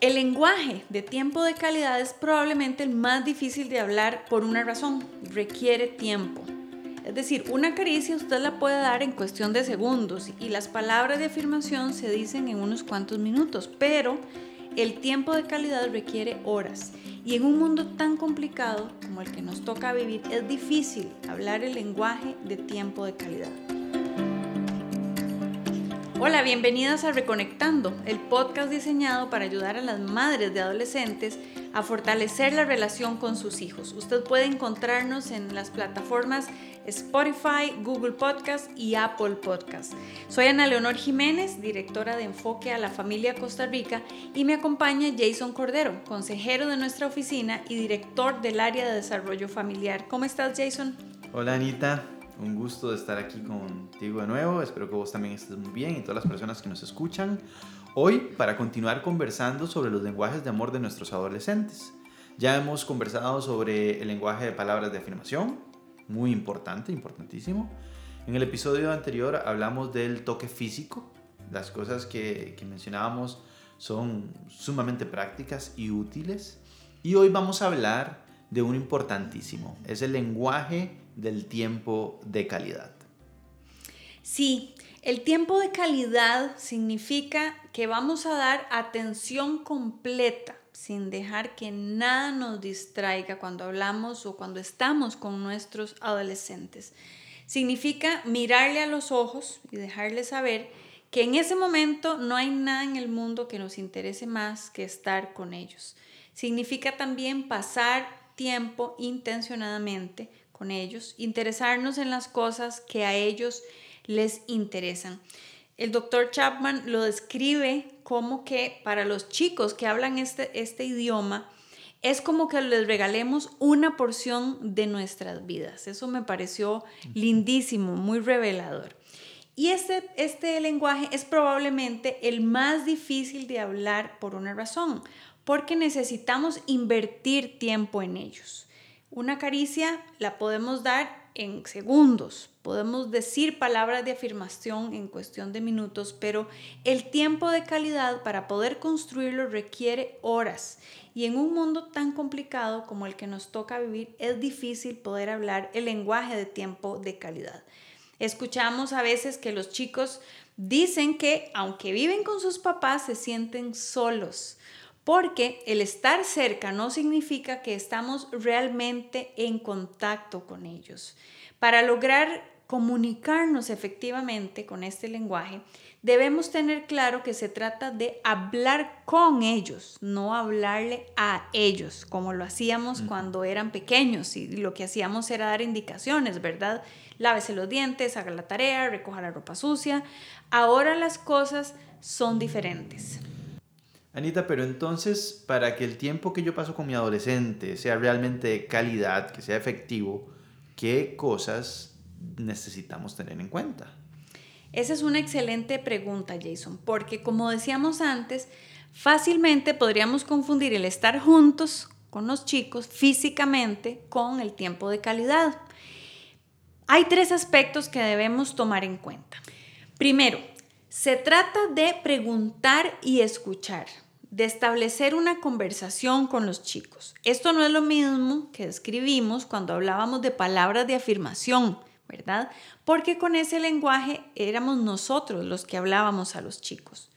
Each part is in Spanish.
El lenguaje de tiempo de calidad es probablemente el más difícil de hablar por una razón, requiere tiempo. Es decir, una caricia usted la puede dar en cuestión de segundos y las palabras de afirmación se dicen en unos cuantos minutos, pero el tiempo de calidad requiere horas. Y en un mundo tan complicado como el que nos toca vivir, es difícil hablar el lenguaje de tiempo de calidad. Hola, bienvenidas a Reconectando, el podcast diseñado para ayudar a las madres de adolescentes a fortalecer la relación con sus hijos. Usted puede encontrarnos en las plataformas Spotify, Google Podcast y Apple Podcast. Soy Ana Leonor Jiménez, directora de Enfoque a la Familia Costa Rica, y me acompaña Jason Cordero, consejero de nuestra oficina y director del área de desarrollo familiar. ¿Cómo estás, Jason? Hola, Anita. Un gusto de estar aquí contigo de nuevo. Espero que vos también estés muy bien y todas las personas que nos escuchan. Hoy para continuar conversando sobre los lenguajes de amor de nuestros adolescentes. Ya hemos conversado sobre el lenguaje de palabras de afirmación, muy importante, importantísimo. En el episodio anterior hablamos del toque físico. Las cosas que, que mencionábamos son sumamente prácticas y útiles. Y hoy vamos a hablar de uno importantísimo, es el lenguaje del tiempo de calidad. Sí, el tiempo de calidad significa que vamos a dar atención completa sin dejar que nada nos distraiga cuando hablamos o cuando estamos con nuestros adolescentes. Significa mirarle a los ojos y dejarle saber que en ese momento no hay nada en el mundo que nos interese más que estar con ellos. Significa también pasar tiempo intencionadamente con ellos, interesarnos en las cosas que a ellos les interesan. El doctor Chapman lo describe como que para los chicos que hablan este, este idioma, es como que les regalemos una porción de nuestras vidas. Eso me pareció lindísimo, muy revelador. Y este, este lenguaje es probablemente el más difícil de hablar por una razón, porque necesitamos invertir tiempo en ellos. Una caricia la podemos dar en segundos, podemos decir palabras de afirmación en cuestión de minutos, pero el tiempo de calidad para poder construirlo requiere horas. Y en un mundo tan complicado como el que nos toca vivir, es difícil poder hablar el lenguaje de tiempo de calidad. Escuchamos a veces que los chicos dicen que aunque viven con sus papás, se sienten solos porque el estar cerca no significa que estamos realmente en contacto con ellos. Para lograr comunicarnos efectivamente con este lenguaje, debemos tener claro que se trata de hablar con ellos, no hablarle a ellos, como lo hacíamos cuando eran pequeños y lo que hacíamos era dar indicaciones, ¿verdad? Lávese los dientes, haga la tarea, recoja la ropa sucia. Ahora las cosas son diferentes. Anita, pero entonces, para que el tiempo que yo paso con mi adolescente sea realmente de calidad, que sea efectivo, ¿qué cosas necesitamos tener en cuenta? Esa es una excelente pregunta, Jason, porque como decíamos antes, fácilmente podríamos confundir el estar juntos con los chicos físicamente con el tiempo de calidad. Hay tres aspectos que debemos tomar en cuenta. Primero, se trata de preguntar y escuchar, de establecer una conversación con los chicos. Esto no es lo mismo que escribimos cuando hablábamos de palabras de afirmación, ¿verdad? Porque con ese lenguaje éramos nosotros los que hablábamos a los chicos.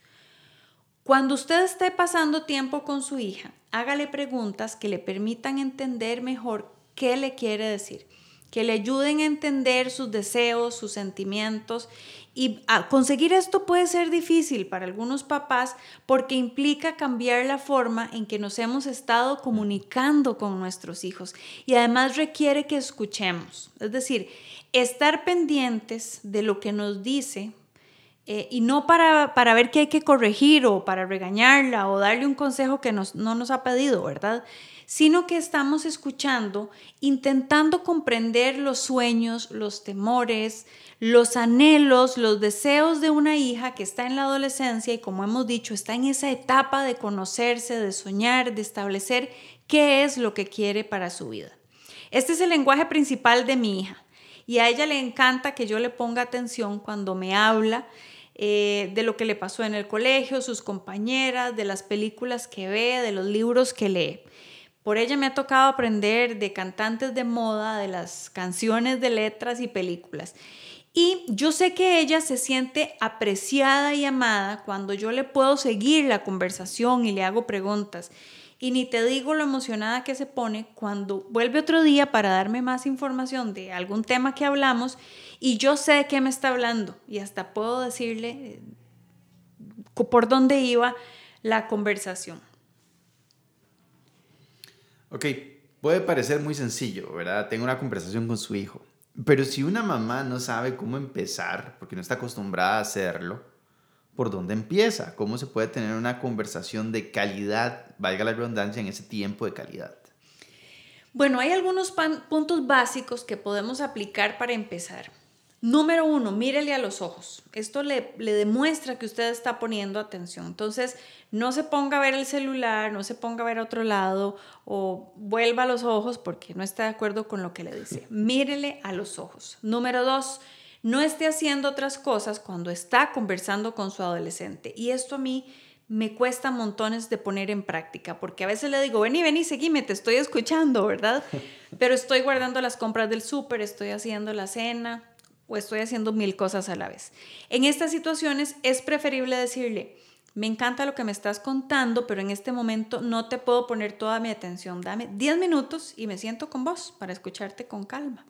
Cuando usted esté pasando tiempo con su hija, hágale preguntas que le permitan entender mejor qué le quiere decir que le ayuden a entender sus deseos, sus sentimientos. Y conseguir esto puede ser difícil para algunos papás porque implica cambiar la forma en que nos hemos estado comunicando con nuestros hijos y además requiere que escuchemos, es decir, estar pendientes de lo que nos dice eh, y no para, para, ver qué hay que corregir o para regañarla o darle un consejo que no nos ha pedido, ¿verdad? Sino que estamos escuchando, intentando comprender los sueños, los temores, los anhelos, los deseos de una hija que está en la adolescencia y como hemos dicho, está en esa etapa de conocerse, de soñar, de establecer qué es lo que quiere para su vida. Este es el lenguaje principal de mi hija y a ella le encanta que yo le ponga atención cuando me habla eh, de lo que le pasó en el colegio, sus compañeras, de las películas que ve, de los libros que lee. Por ella me ha tocado aprender de cantantes de moda, de las canciones de letras y películas. Y yo sé que ella se siente apreciada y amada cuando yo le puedo seguir la conversación y le hago preguntas. Y ni te digo lo emocionada que se pone cuando vuelve otro día para darme más información de algún tema que hablamos y yo sé de qué me está hablando y hasta puedo decirle eh, por dónde iba la conversación. Ok, puede parecer muy sencillo, ¿verdad? Tengo una conversación con su hijo. Pero si una mamá no sabe cómo empezar, porque no está acostumbrada a hacerlo, ¿por dónde empieza? ¿Cómo se puede tener una conversación de calidad, valga la redundancia, en ese tiempo de calidad? Bueno, hay algunos puntos básicos que podemos aplicar para empezar. Número uno, mírele a los ojos. Esto le, le, demuestra que usted está poniendo atención. Entonces, no se ponga a ver el celular, no se ponga a ver a otro lado o vuelva a los ojos porque no está de acuerdo con lo que le dice. Mírele a los ojos. Número dos, no esté haciendo otras cosas cuando está conversando con su adolescente. Y esto a mí me cuesta montones de poner en práctica, porque a veces le digo, vení, vení, seguime, te estoy escuchando, ¿verdad? Pero estoy guardando las compras del súper, estoy haciendo la cena o estoy haciendo mil cosas a la vez. En estas situaciones es preferible decirle, me encanta lo que me estás contando, pero en este momento no te puedo poner toda mi atención. Dame 10 minutos y me siento con vos para escucharte con calma.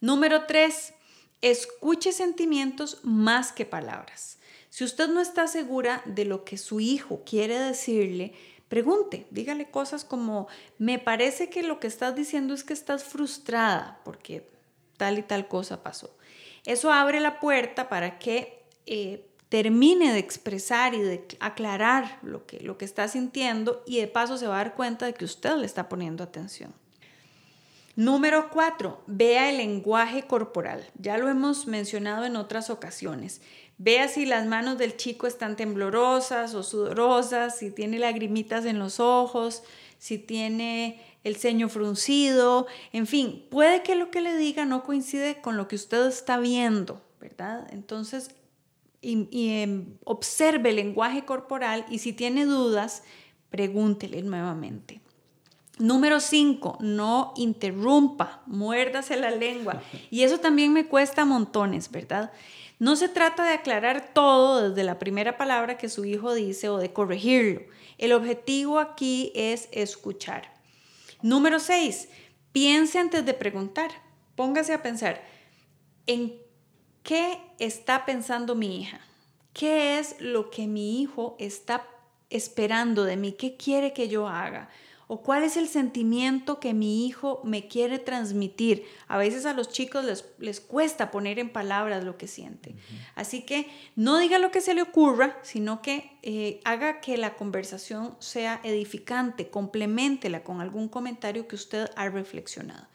Número 3. Escuche sentimientos más que palabras. Si usted no está segura de lo que su hijo quiere decirle, pregunte, dígale cosas como, me parece que lo que estás diciendo es que estás frustrada porque tal y tal cosa pasó. Eso abre la puerta para que eh, termine de expresar y de aclarar lo que, lo que está sintiendo y de paso se va a dar cuenta de que usted le está poniendo atención. Número cuatro, vea el lenguaje corporal. Ya lo hemos mencionado en otras ocasiones. Vea si las manos del chico están temblorosas o sudorosas, si tiene lagrimitas en los ojos, si tiene el ceño fruncido, en fin, puede que lo que le diga no coincide con lo que usted está viendo, ¿verdad? Entonces, y, em, observe el lenguaje corporal y si tiene dudas, pregúntele nuevamente. Número 5, no interrumpa, muérdase la lengua. Y eso también me cuesta montones, ¿verdad? No se trata de aclarar todo desde la primera palabra que su hijo dice o de corregirlo. El objetivo aquí es escuchar. Número 6, piense antes de preguntar. Póngase a pensar, ¿en qué está pensando mi hija? ¿Qué es lo que mi hijo está esperando de mí? ¿Qué quiere que yo haga? O cuál es el sentimiento que mi hijo me quiere transmitir. A veces a los chicos les, les cuesta poner en palabras lo que siente. Así que no diga lo que se le ocurra, sino que eh, haga que la conversación sea edificante, complementela con algún comentario que usted ha reflexionado.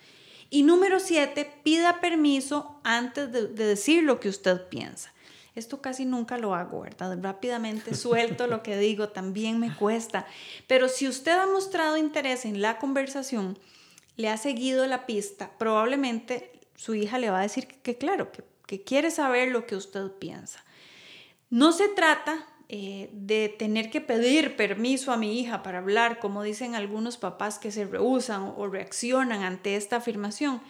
Y número siete, pida permiso antes de decir lo que usted piensa. Esto casi nunca lo hago, ¿verdad? Rápidamente suelto lo que digo, también me cuesta. Pero si usted ha mostrado interés en la conversación, le ha seguido la pista, probablemente su hija le va a decir que, claro, que, quiere saber lo que usted piensa. No se trata eh, de tener que pedir permiso a mi hija para hablar, como dicen algunos papás que se rehusan o reaccionan ante esta afirmación.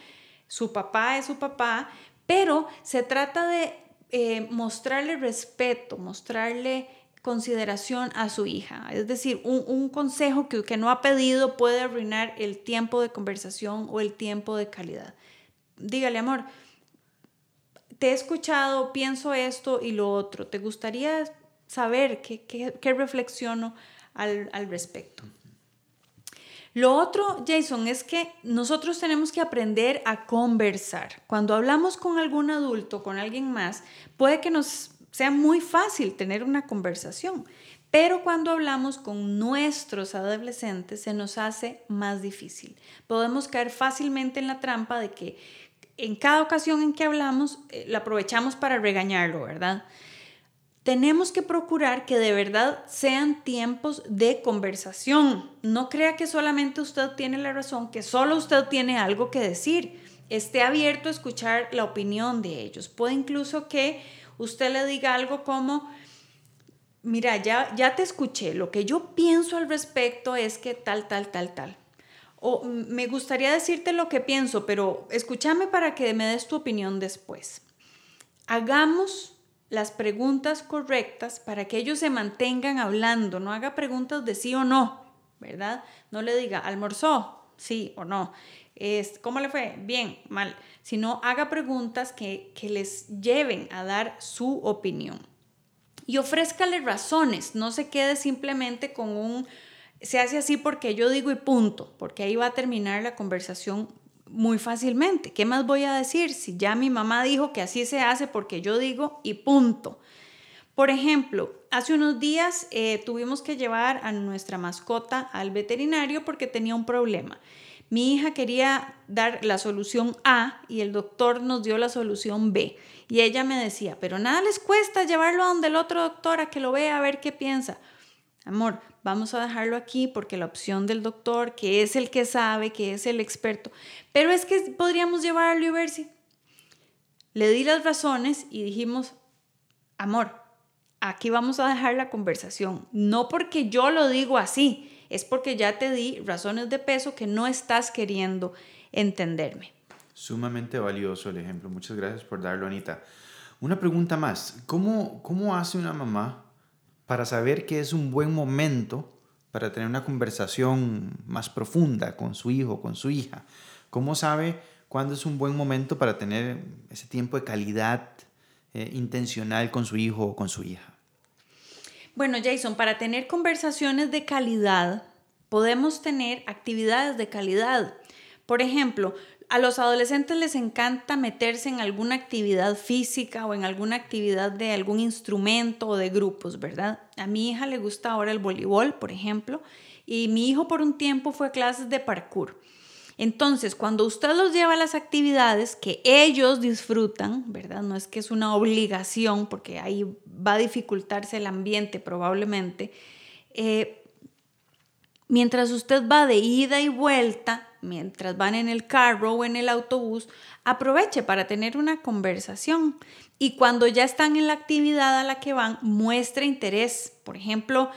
Su papá es su papá, pero se trata de eh, mostrarle respeto, mostrarle consideración a su hija. Es decir, un, consejo que, que, no ha pedido puede arruinar el tiempo de conversación o el tiempo de calidad. Dígale, amor, te he escuchado, pienso esto y lo otro. ¿Te gustaría saber qué, qué, reflexiono al, al respecto? Lo otro, Jason, es que nosotros tenemos que aprender a conversar. Cuando hablamos con algún adulto, con alguien más, puede que nos sea muy fácil tener una conversación, pero cuando hablamos con nuestros adolescentes se nos hace más difícil. Podemos caer fácilmente en la trampa de que en cada ocasión en que hablamos, eh, la aprovechamos para regañarlo, ¿verdad? Tenemos que procurar que de verdad sean tiempos de conversación. No crea que solamente usted tiene la razón, que solo usted tiene algo que decir. Esté abierto a escuchar la opinión de ellos. Puede incluso que usted le diga algo como, mira, ya, ya te escuché, lo que yo pienso al respecto es que tal, tal, tal, tal. O me gustaría decirte lo que pienso, pero escúchame para que me des tu opinión después. Hagamos las preguntas correctas para que ellos se mantengan hablando, no haga preguntas de sí o no, ¿verdad? No le diga, almorzó, sí o no. Es, ¿Cómo le fue? Bien, mal. Sino haga preguntas que, que les lleven a dar su opinión y ofrézcale razones, no se quede simplemente con un, se hace así porque yo digo y punto, porque ahí va a terminar la conversación muy fácilmente. ¿Qué más voy a decir si ya mi mamá dijo que así se hace porque yo digo y punto? Por ejemplo, hace unos días eh, tuvimos que llevar a nuestra mascota al veterinario porque tenía un problema. Mi hija quería dar la solución A y el doctor nos dio la solución B. Y ella me decía, pero nada les cuesta llevarlo a donde el otro doctor a que lo vea a ver qué piensa. Amor, vamos a dejarlo aquí porque la opción del doctor, que es el que sabe, que es el experto, pero es que podríamos llevarlo y ver si... Le di las razones y dijimos, amor, aquí vamos a dejar la conversación, no porque yo lo digo así, es porque ya te di razones de peso que no estás queriendo entenderme. Sumamente valioso el ejemplo. Muchas gracias por darlo, Anita. Una pregunta más. ¿Cómo, cómo hace una mamá para saber que es un buen momento para tener una conversación más profunda con su hijo, con su hija? ¿Cómo sabe cuándo es un buen momento para tener ese tiempo de calidad eh, intencional con su hijo o con su hija? Bueno, Jason, para tener conversaciones de calidad, podemos tener actividades de calidad. Por ejemplo, a los adolescentes les encanta meterse en alguna actividad física o en alguna actividad de algún instrumento o de grupos, ¿verdad? A mi hija le gusta ahora el voleibol, por ejemplo, y mi hijo por un tiempo fue a clases de parkour. Entonces, cuando usted los lleva a las actividades que ellos disfrutan, ¿verdad? No es que es una obligación, porque ahí va a dificultarse el ambiente probablemente. Eh, mientras usted va de ida y vuelta, mientras van en el carro o en el autobús, aproveche para tener una conversación. Y cuando ya están en la actividad a la que van, muestre interés. Por ejemplo,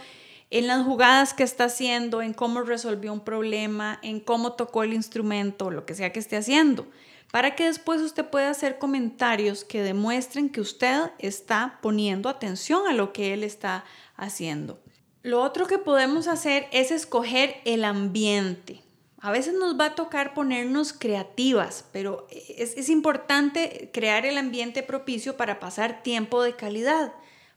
en las jugadas que está haciendo, en cómo resolvió un problema, en cómo tocó el instrumento, lo que sea que esté haciendo, para que después usted pueda hacer comentarios que demuestren que usted está poniendo atención a lo que él está haciendo. Lo otro que podemos hacer es escoger el ambiente. A veces nos va a tocar ponernos creativas, pero es, es importante crear el ambiente propicio para pasar tiempo de calidad.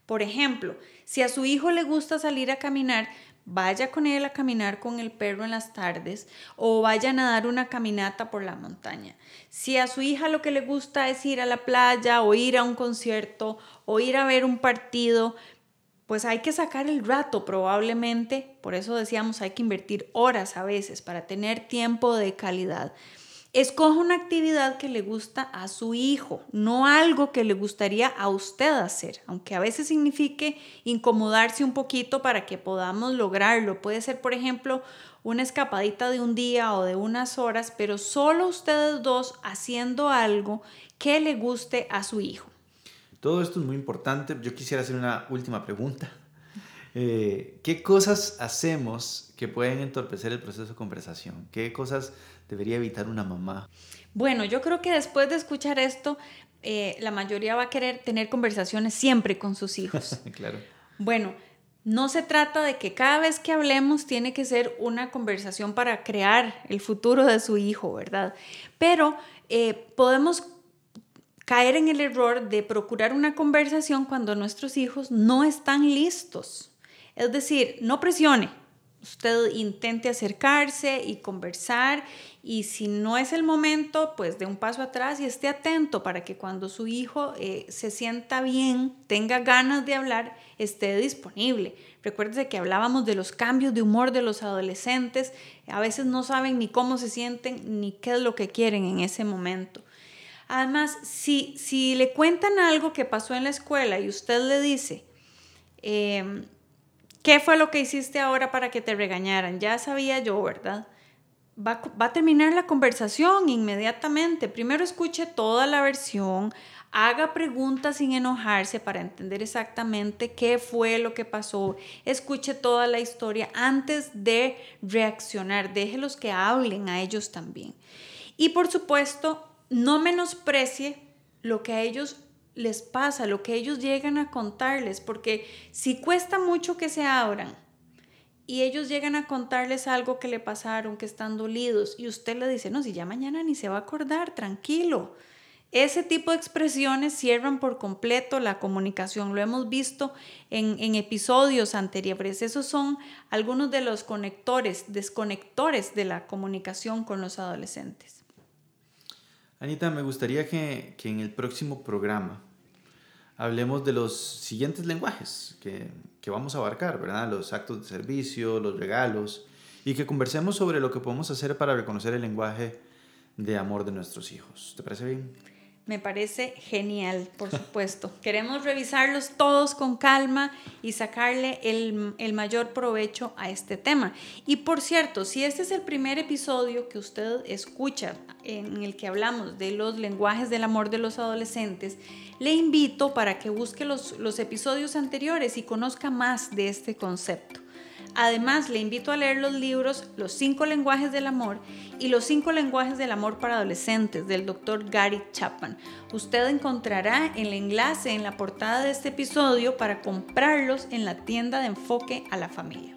Por ejemplo, si a su hijo le gusta salir a caminar, vaya con él a caminar con el perro en las tardes o vayan a dar una caminata por la montaña. Si a su hija lo que le gusta es ir a la playa o ir a un concierto o ir a ver un partido, pues hay que sacar el rato probablemente. Por eso decíamos, hay que invertir horas a veces para tener tiempo de calidad. Escoja una actividad que le gusta a su hijo, no algo que le gustaría a usted hacer, aunque a veces signifique incomodarse un poquito para que podamos lograrlo. Puede ser, por ejemplo, una escapadita de un día o de unas horas, pero solo ustedes dos haciendo algo que le guste a su hijo. Todo esto es muy importante. Yo quisiera hacer una última pregunta. Eh, ¿Qué cosas hacemos que pueden entorpecer el proceso de conversación? ¿Qué cosas debería evitar una mamá? Bueno, yo creo que después de escuchar esto, eh, la mayoría va a querer tener conversaciones siempre con sus hijos. claro. Bueno, no se trata de que cada vez que hablemos tiene que ser una conversación para crear el futuro de su hijo, ¿verdad? Pero eh, podemos caer en el error de procurar una conversación cuando nuestros hijos no están listos. Es decir, no presione. Usted intente acercarse y conversar y si no es el momento, pues de un paso atrás y esté atento para que cuando su hijo eh, se sienta bien, tenga ganas de hablar, esté disponible. Recuérdese que hablábamos de los cambios de humor de los adolescentes. A veces no saben ni cómo se sienten ni qué es lo que quieren en ese momento. Además, si, si le cuentan algo que pasó en la escuela y usted le dice, em, ¿Qué fue lo que hiciste ahora para que te regañaran? Ya sabía yo, ¿verdad? va, va a terminar la conversación inmediatamente. Primero escuche toda la versión, haga preguntas sin enojarse para entender exactamente qué fue lo que pasó, escuche toda la historia antes de reaccionar, déjelos que hablen a ellos también. Y por supuesto, no menosprecie lo que a ellos les pasa, lo que ellos llegan a contarles, porque si cuesta mucho que se abran y ellos llegan a contarles algo que le pasaron, que están dolidos, y usted le dice, no, si ya mañana ni se va a acordar, tranquilo ese tipo de expresiones cierran por completo la comunicación. Lo hemos visto en, episodios anteriores. Esos son algunos de los conectores, desconectores de la comunicación con los adolescentes. Anita, me gustaría que, en el próximo programa hablemos de los siguientes lenguajes que, que, vamos a abarcar, ¿verdad? Los actos de servicio, los regalos, y que conversemos sobre lo que podemos hacer para reconocer el lenguaje de amor de nuestros hijos. ¿Te parece bien? Me parece genial, por supuesto. Queremos revisarlos todos con calma y sacarle el, mayor provecho a este tema. Y por cierto, si este es el primer episodio que usted escucha en el que hablamos de los lenguajes del amor de los adolescentes, le invito para que busque los episodios anteriores y conozca más de este concepto. Además, le invito a leer los libros Los cinco lenguajes del amor y Los cinco lenguajes del amor para adolescentes del doctor Gary Chapman. Usted encontrará el enlace en la portada de este episodio para comprarlos en la tienda de enfoque a la familia.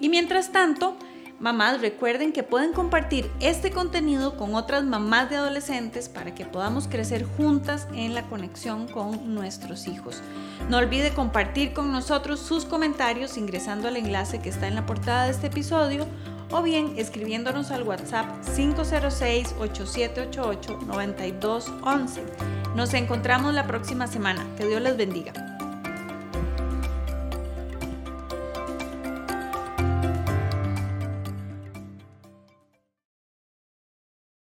Y mientras tanto, Mamás, recuerden que pueden compartir este contenido con otras mamás de adolescentes para que podamos crecer juntas en la conexión con nuestros hijos. No olvide compartir con nosotros sus comentarios ingresando al enlace que está en la portada de este episodio o bien escribiéndonos al WhatsApp 506-8788-9211. Nos encontramos la próxima semana. Que Dios les bendiga.